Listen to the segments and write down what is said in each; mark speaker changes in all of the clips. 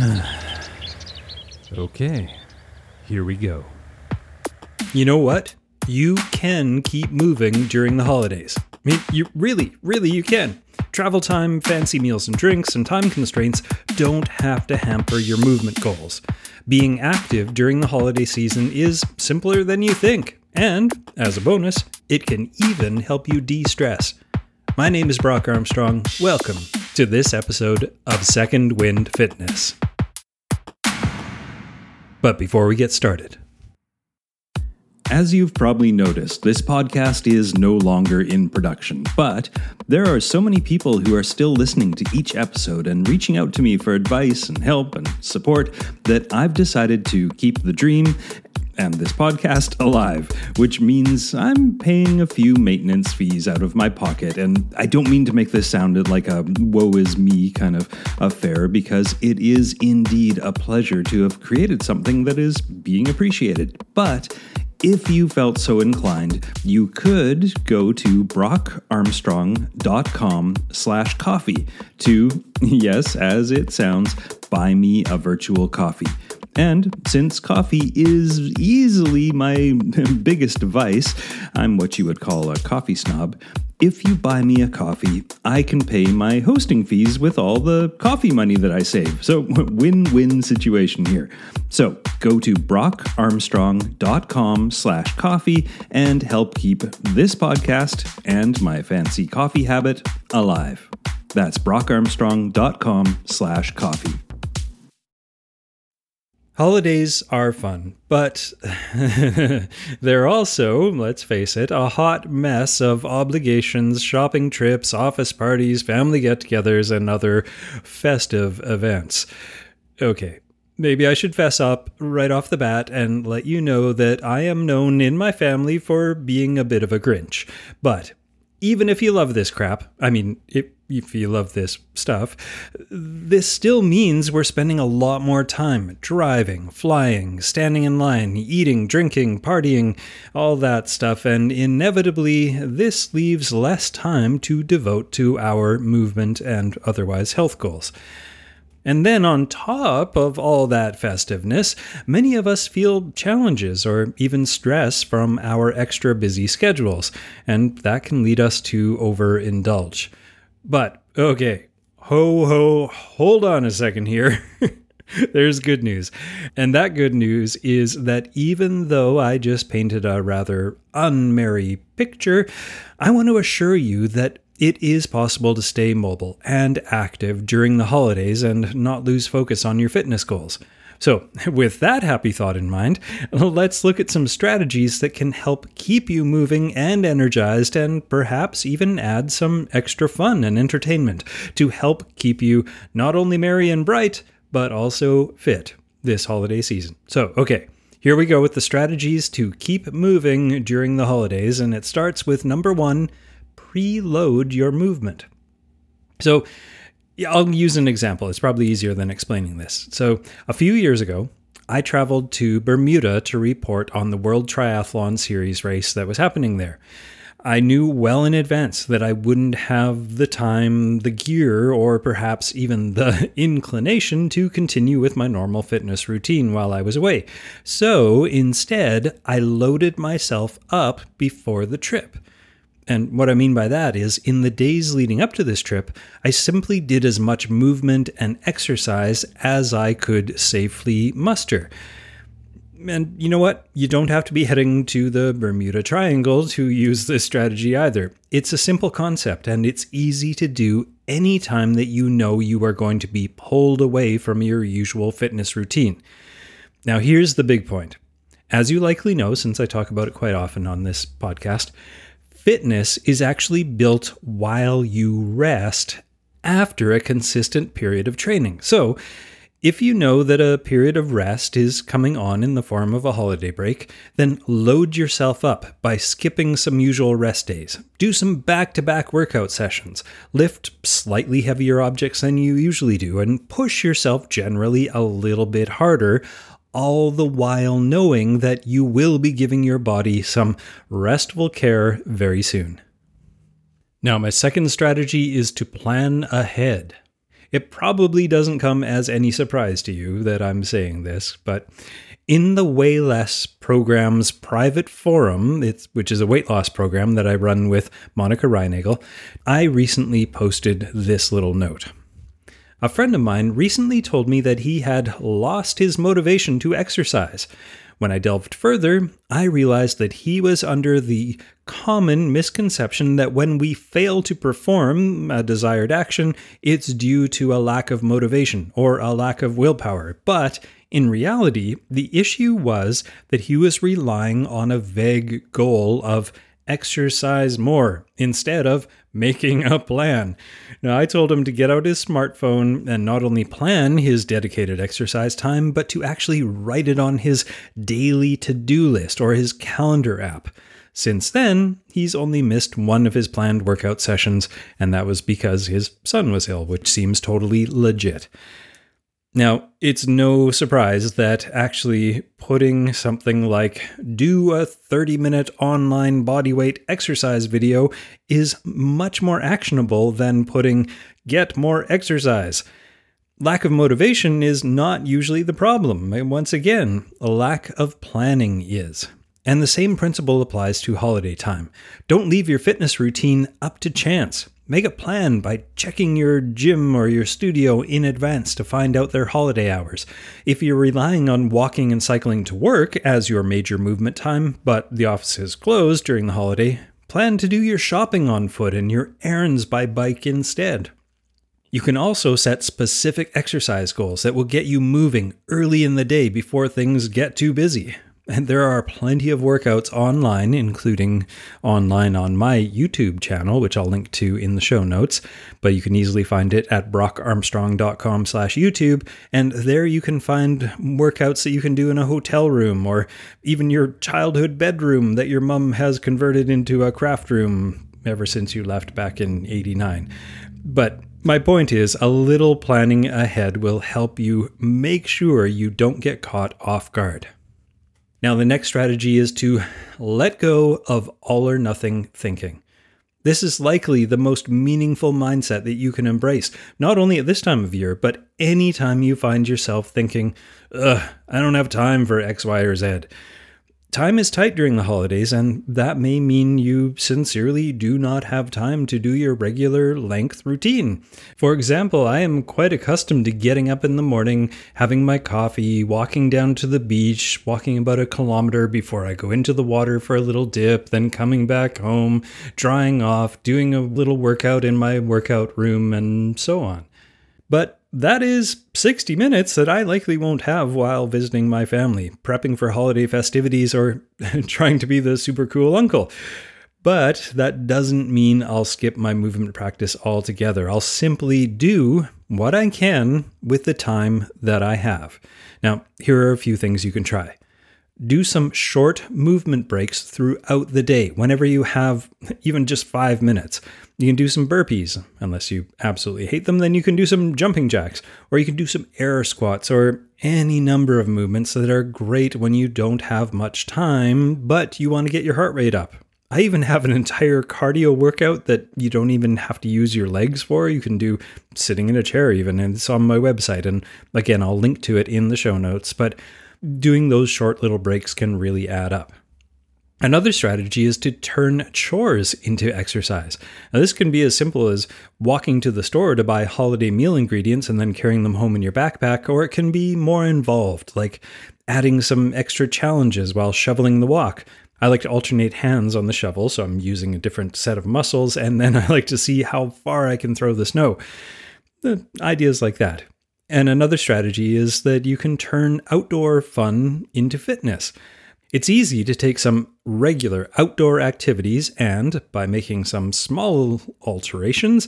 Speaker 1: okay, here we go.
Speaker 2: You know what? You can keep moving during the holidays. I mean, you really, really, you can. Travel time, fancy meals and drinks, and time constraints don't have to hamper your movement goals. Being active during the holiday season is simpler than you think, and as a bonus, it can even help you de stress. My name is Brock Armstrong. Welcome to this episode of Second Wind Fitness. But before we get started,
Speaker 1: as you've probably noticed, this podcast is no longer in production, but there are so many people who are still listening to each episode and reaching out to me for advice and help and support that I've decided to keep the dream and this podcast alive, which means I'm paying a few maintenance fees out of my pocket. And I don't mean to make this sound like a woe is me kind of affair, because it is indeed a pleasure to have created something that is being appreciated. But if you felt so inclined, you could go to brockarmstrong.com slash coffee to, yes, as it sounds, buy me a virtual coffee. And since coffee is easily my biggest vice, I'm what you would call a coffee snob. If you buy me a coffee, I can pay my hosting fees with all the coffee money that I save. So, win win situation here. So, go to brockarmstrong.com slash coffee and help keep this podcast and my fancy coffee habit alive. That's brockarmstrong.com slash coffee.
Speaker 2: Holidays are fun, but they're also, let's face it, a hot mess of obligations, shopping trips, office parties, family get togethers, and other festive events. Okay, maybe I should fess up right off the bat and let you know that I am known in my family for being a bit of a Grinch. But even if you love this crap, I mean, if, if you love this stuff, this still means we're spending a lot more time driving, flying, standing in line, eating, drinking, partying, all that stuff, and inevitably, this leaves less time to devote to our movement and otherwise health goals. And then, on top of all that festiveness, many of us feel challenges or even stress from our extra busy schedules, and that can lead us to overindulge. But, okay, ho ho, hold on a second here. There's good news. And that good news is that even though I just painted a rather unmerry picture, I want to assure you that it is possible to stay mobile and active during the holidays and not lose focus on your fitness goals. So, with that happy thought in mind, let's look at some strategies that can help keep you moving and energized and perhaps even add some extra fun and entertainment to help keep you not only merry and bright, but also fit this holiday season. So, okay. Here we go with the strategies to keep moving during the holidays, and it starts with number one preload your movement. So, I'll use an example. It's probably easier than explaining this. So, a few years ago, I traveled to Bermuda to report on the World Triathlon Series race that was happening there. I knew well in advance that I wouldn't have the time, the gear, or perhaps even the inclination to continue with my normal fitness routine while I was away. So instead, I loaded myself up before the trip. And what I mean by that is, in the days leading up to this trip, I simply did as much movement and exercise as I could safely muster. And you know what? You don't have to be heading to the Bermuda Triangle to use this strategy either. It's a simple concept and it's easy to do anytime that you know you are going to be pulled away from your usual fitness routine. Now, here's the big point. As you likely know, since I talk about it quite often on this podcast, fitness is actually built while you rest after a consistent period of training. So, if you know that a period of rest is coming on in the form of a holiday break, then load yourself up by skipping some usual rest days. Do some back to back workout sessions. Lift slightly heavier objects than you usually do, and push yourself generally a little bit harder all the while knowing that you will be giving your body some restful care very soon. Now, my second strategy is to plan ahead. It probably doesn't come as any surprise to you that I'm saying this, but in the Weigh Less program's private forum, which is a weight loss program that I run with Monica Reinagel, I recently posted this little note. A friend of mine recently told me that he had lost his motivation to exercise. When I delved further, I realized that he was under the common misconception that when we fail to perform a desired action, it's due to a lack of motivation or a lack of willpower. But in reality, the issue was that he was relying on a vague goal of exercise more instead of making a plan. Now, I told him to get out his smartphone and not only plan his dedicated exercise time, but to actually write it on his daily to do list or his calendar app. Since then, he's only missed one of his planned workout sessions, and that was because his son was ill, which seems totally legit. Now, it's no surprise that actually putting something like do a 30 minute online bodyweight exercise video is much more actionable than putting get more exercise. Lack of motivation is not usually the problem. Once again, a lack of planning is. And the same principle applies to holiday time. Don't leave your fitness routine up to chance. Make a plan by checking your gym or your studio in advance to find out their holiday hours. If you're relying on walking and cycling to work as your major movement time, but the office is closed during the holiday, plan to do your shopping on foot and your errands by bike instead. You can also set specific exercise goals that will get you moving early in the day before things get too busy. And there are plenty of workouts online, including online on my YouTube channel, which I'll link to in the show notes. But you can easily find it at brockarmstrong.com slash YouTube. And there you can find workouts that you can do in a hotel room or even your childhood bedroom that your mom has converted into a craft room ever since you left back in 89. But my point is, a little planning ahead will help you make sure you don't get caught off guard. Now, the next strategy is to let go of all or nothing thinking. This is likely the most meaningful mindset that you can embrace, not only at this time of year, but any time you find yourself thinking, ugh, I don't have time for X, Y, or Z. Time is tight during the holidays, and that may mean you sincerely do not have time to do your regular length routine. For example, I am quite accustomed to getting up in the morning, having my coffee, walking down to the beach, walking about a kilometer before I go into the water for a little dip, then coming back home, drying off, doing a little workout in my workout room, and so on. But that is 60 minutes that I likely won't have while visiting my family, prepping for holiday festivities, or trying to be the super cool uncle. But that doesn't mean I'll skip my movement practice altogether. I'll simply do what I can with the time that I have. Now, here are a few things you can try do some short movement breaks throughout the day whenever you have even just five minutes. You can do some burpees, unless you absolutely hate them, then you can do some jumping jacks, or you can do some air squats, or any number of movements that are great when you don't have much time, but you want to get your heart rate up. I even have an entire cardio workout that you don't even have to use your legs for. You can do sitting in a chair, even, and it's on my website. And again, I'll link to it in the show notes. But doing those short little breaks can really add up. Another strategy is to turn chores into exercise. Now, this can be as simple as walking to the store to buy holiday meal ingredients and then carrying them home in your backpack, or it can be more involved, like adding some extra challenges while shoveling the walk. I like to alternate hands on the shovel, so I'm using a different set of muscles, and then I like to see how far I can throw the snow. The ideas like that. And another strategy is that you can turn outdoor fun into fitness. It's easy to take some regular outdoor activities and, by making some small alterations,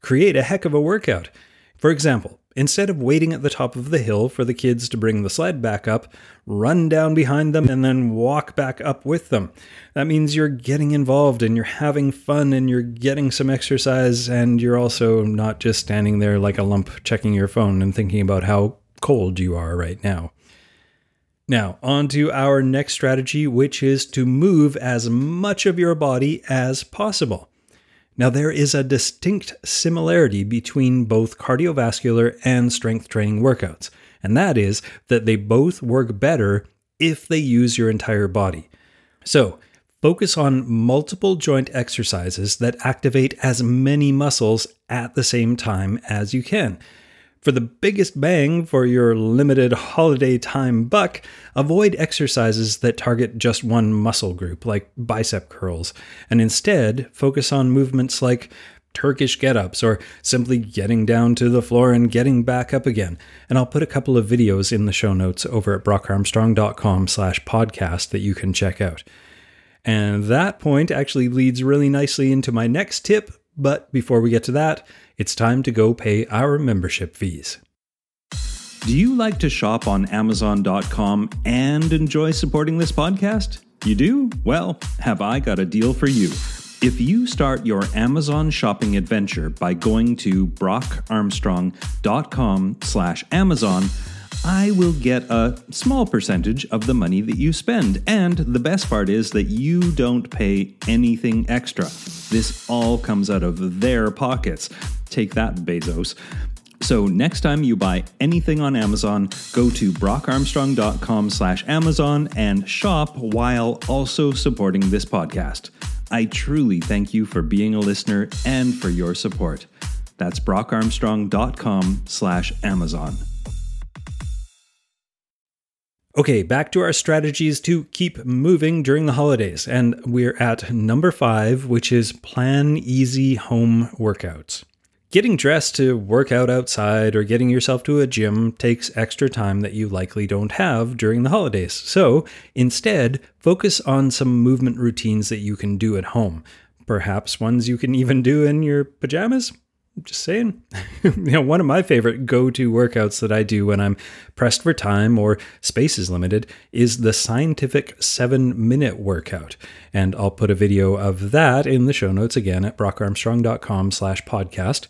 Speaker 2: create a heck of a workout. For example, Instead of waiting at the top of the hill for the kids to bring the sled back up, run down behind them and then walk back up with them. That means you're getting involved and you're having fun and you're getting some exercise and you're also not just standing there like a lump checking your phone and thinking about how cold you are right now. Now, on to our next strategy, which is to move as much of your body as possible. Now, there is a distinct similarity between both cardiovascular and strength training workouts, and that is that they both work better if they use your entire body. So, focus on multiple joint exercises that activate as many muscles at the same time as you can. For the biggest bang for your limited holiday time buck, avoid exercises that target just one muscle group, like bicep curls, and instead focus on movements like Turkish get ups or simply getting down to the floor and getting back up again. And I'll put a couple of videos in the show notes over at brockarmstrong.com slash podcast that you can check out. And that point actually leads really nicely into my next tip. But before we get to that, it's time to go pay our membership fees.
Speaker 1: Do you like to shop on Amazon.com and enjoy supporting this podcast? You do? Well, have I got a deal for you. If you start your Amazon shopping adventure by going to brockarmstrong.com slash Amazon, I will get a small percentage of the money that you spend. And the best part is that you don't pay anything extra. This all comes out of their pockets. Take that, Bezos. So next time you buy anything on Amazon, go to brockarmstrong.com slash Amazon and shop while also supporting this podcast. I truly thank you for being a listener and for your support. That's brockarmstrong.com slash Amazon.
Speaker 2: Okay, back to our strategies to keep moving during the holidays. And we're at number five, which is plan easy home workouts. Getting dressed to work out outside or getting yourself to a gym takes extra time that you likely don't have during the holidays. So instead, focus on some movement routines that you can do at home. Perhaps ones you can even do in your pajamas? Just saying. you know, one of my favorite go to workouts that I do when I'm pressed for time or space is limited is the scientific seven minute workout. And I'll put a video of that in the show notes again at brockarmstrong.com slash podcast.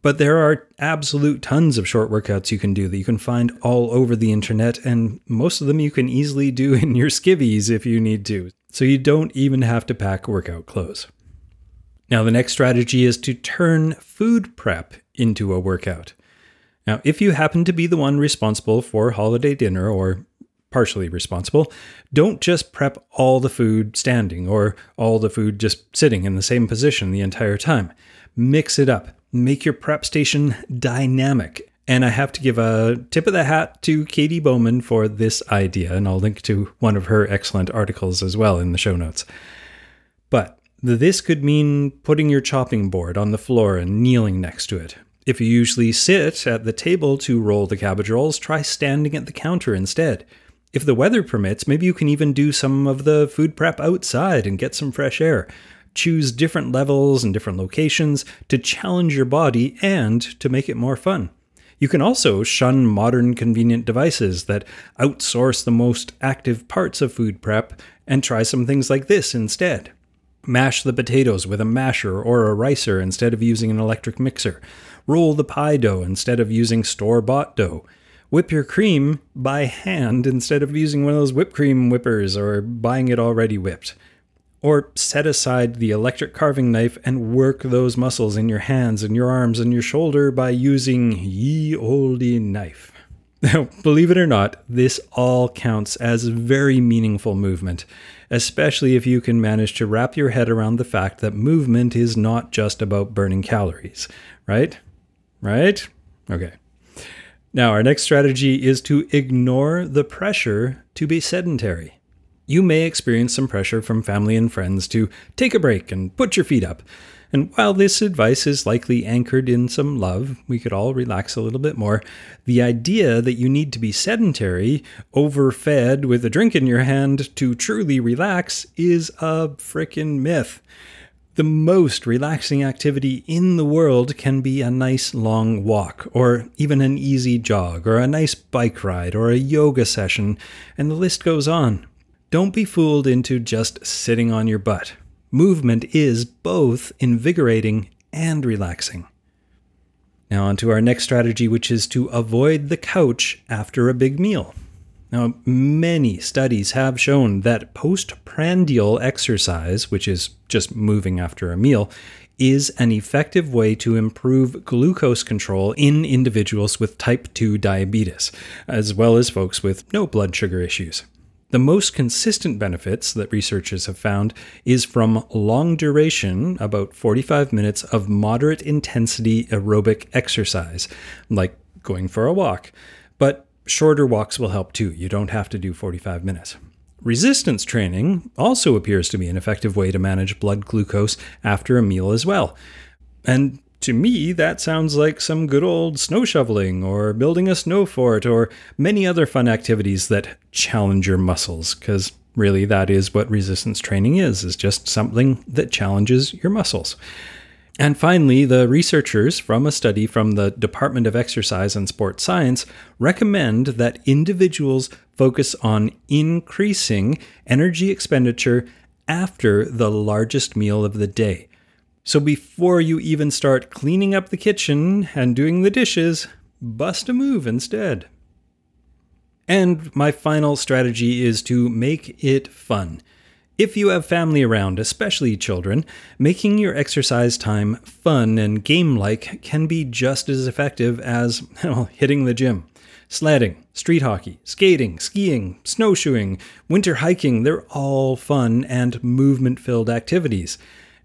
Speaker 2: But there are absolute tons of short workouts you can do that you can find all over the internet, and most of them you can easily do in your skivvies if you need to. So you don't even have to pack workout clothes. Now, the next strategy is to turn food prep into a workout. Now, if you happen to be the one responsible for holiday dinner or partially responsible, don't just prep all the food standing or all the food just sitting in the same position the entire time. Mix it up. Make your prep station dynamic. And I have to give a tip of the hat to Katie Bowman for this idea, and I'll link to one of her excellent articles as well in the show notes. This could mean putting your chopping board on the floor and kneeling next to it. If you usually sit at the table to roll the cabbage rolls, try standing at the counter instead. If the weather permits, maybe you can even do some of the food prep outside and get some fresh air. Choose different levels and different locations to challenge your body and to make it more fun. You can also shun modern convenient devices that outsource the most active parts of food prep and try some things like this instead. Mash the potatoes with a masher or a ricer instead of using an electric mixer. Roll the pie dough instead of using store bought dough. Whip your cream by hand instead of using one of those whipped cream whippers or buying it already whipped. Or set aside the electric carving knife and work those muscles in your hands and your arms and your shoulder by using ye olde knife. Now, believe it or not, this all counts as very meaningful movement especially if you can manage to wrap your head around the fact that movement is not just about burning calories, right? Right? Okay. Now, our next strategy is to ignore the pressure to be sedentary. You may experience some pressure from family and friends to take a break and put your feet up. And while this advice is likely anchored in some love, we could all relax a little bit more. The idea that you need to be sedentary, overfed with a drink in your hand to truly relax is a frickin' myth. The most relaxing activity in the world can be a nice long walk, or even an easy jog, or a nice bike ride, or a yoga session, and the list goes on. Don't be fooled into just sitting on your butt. Movement is both invigorating and relaxing. Now, on to our next strategy, which is to avoid the couch after a big meal. Now, many studies have shown that postprandial exercise, which is just moving after a meal, is an effective way to improve glucose control in individuals with type 2 diabetes, as well as folks with no blood sugar issues. The most consistent benefits that researchers have found is from long duration, about 45 minutes of moderate intensity aerobic exercise, like going for a walk. But shorter walks will help too. You don't have to do 45 minutes. Resistance training also appears to be an effective way to manage blood glucose after a meal as well. And to me, that sounds like some good old snow shoveling or building a snow fort or many other fun activities that challenge your muscles, because really that is what resistance training is, is just something that challenges your muscles. And finally, the researchers from a study from the Department of Exercise and Sport Science recommend that individuals focus on increasing energy expenditure after the largest meal of the day. So before you even start cleaning up the kitchen and doing the dishes, bust a move instead. And my final strategy is to make it fun. If you have family around, especially children, making your exercise time fun and game like can be just as effective as well, hitting the gym. Sledding, street hockey, skating, skiing, snowshoeing, winter hiking, they're all fun and movement filled activities.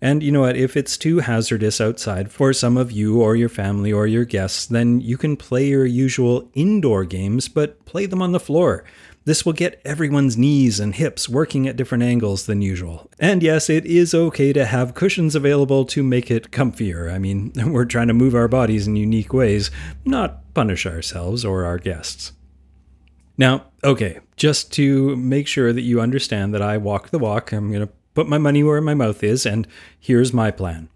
Speaker 2: And you know what? If it's too hazardous outside for some of you or your family or your guests, then you can play your usual indoor games, but play them on the floor. This will get everyone's knees and hips working at different angles than usual. And yes, it is okay to have cushions available to make it comfier. I mean, we're trying to move our bodies in unique ways, not punish ourselves or our guests. Now, okay, just to make sure that you understand that I walk the walk, I'm going to put my money where my mouth is, and here's my plan.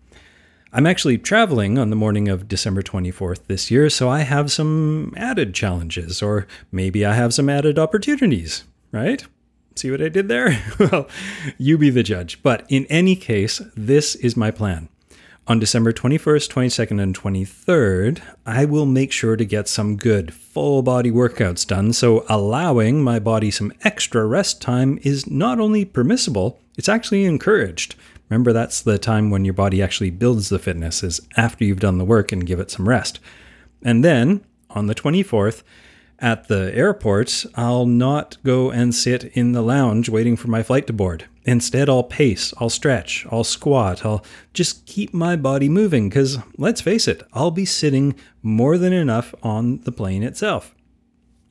Speaker 2: I'm actually traveling on the morning of December 24th this year, so I have some added challenges, or maybe I have some added opportunities, right? See what I did there? well, you be the judge. But in any case, this is my plan. On December 21st, 22nd, and 23rd, I will make sure to get some good full body workouts done, so allowing my body some extra rest time is not only permissible, it's actually encouraged. Remember, that's the time when your body actually builds the fitness, is after you've done the work and give it some rest. And then on the 24th, at the airport, I'll not go and sit in the lounge waiting for my flight to board. Instead, I'll pace, I'll stretch, I'll squat, I'll just keep my body moving because let's face it, I'll be sitting more than enough on the plane itself.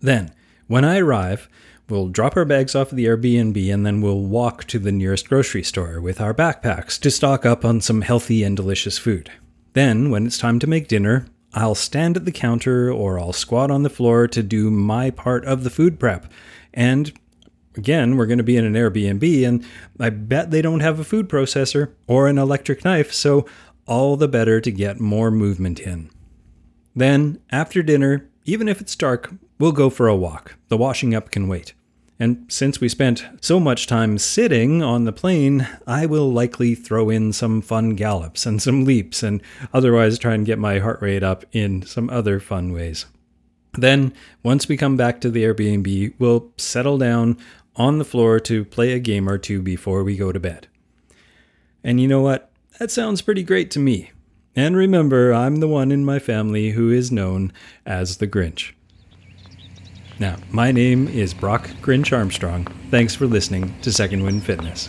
Speaker 2: Then, when I arrive, we'll drop our bags off at the Airbnb and then we'll walk to the nearest grocery store with our backpacks to stock up on some healthy and delicious food. Then, when it's time to make dinner, I'll stand at the counter or I'll squat on the floor to do my part of the food prep. And again, we're going to be in an Airbnb, and I bet they don't have a food processor or an electric knife, so all the better to get more movement in. Then, after dinner, even if it's dark, we'll go for a walk. The washing up can wait. And since we spent so much time sitting on the plane, I will likely throw in some fun gallops and some leaps and otherwise try and get my heart rate up in some other fun ways. Then, once we come back to the Airbnb, we'll settle down on the floor to play a game or two before we go to bed. And you know what? That sounds pretty great to me. And remember, I'm the one in my family who is known as the Grinch. Now, my name is Brock Grinch Armstrong. Thanks for listening to Second Wind Fitness.